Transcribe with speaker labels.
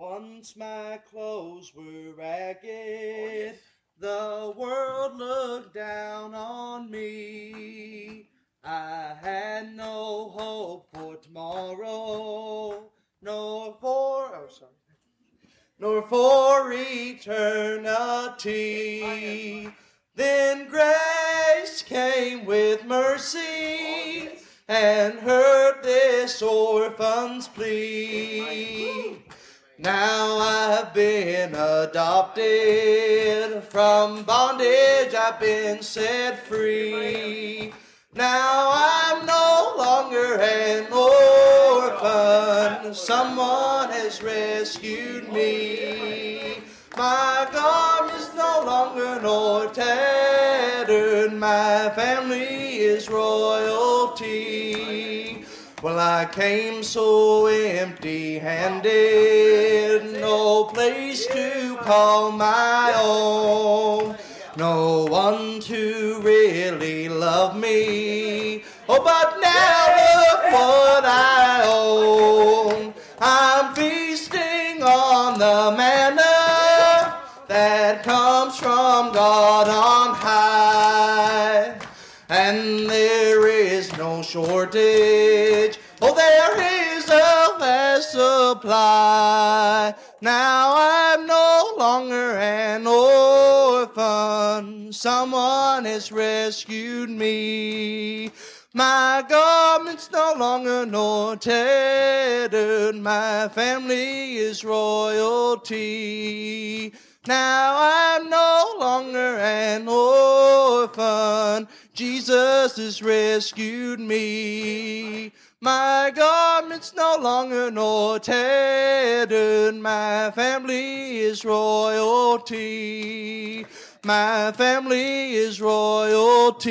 Speaker 1: Once my clothes were ragged, the world looked down on me. I had no hope for tomorrow, nor for oh sorry, nor for eternity. Then grace came with mercy and heard this orphan's plea. Now I've been adopted from bondage, I've been set free. Now I'm no longer an orphan, someone has rescued me. My garment's no longer nor tattered, my family is royalty. Well, I came so empty handed, no place to call my own, no one to really love me. Oh, but now look what I own. I'm feasting on the manna that comes from God on high and there is no shortage. Oh, there is a vast supply. Now I'm no longer an orphan. Someone has rescued me. My garment's no longer nor tattered. My family is royalty. Now I'm Jesus has rescued me. My garment's no longer nor tattered. My family is royalty. My family is royalty.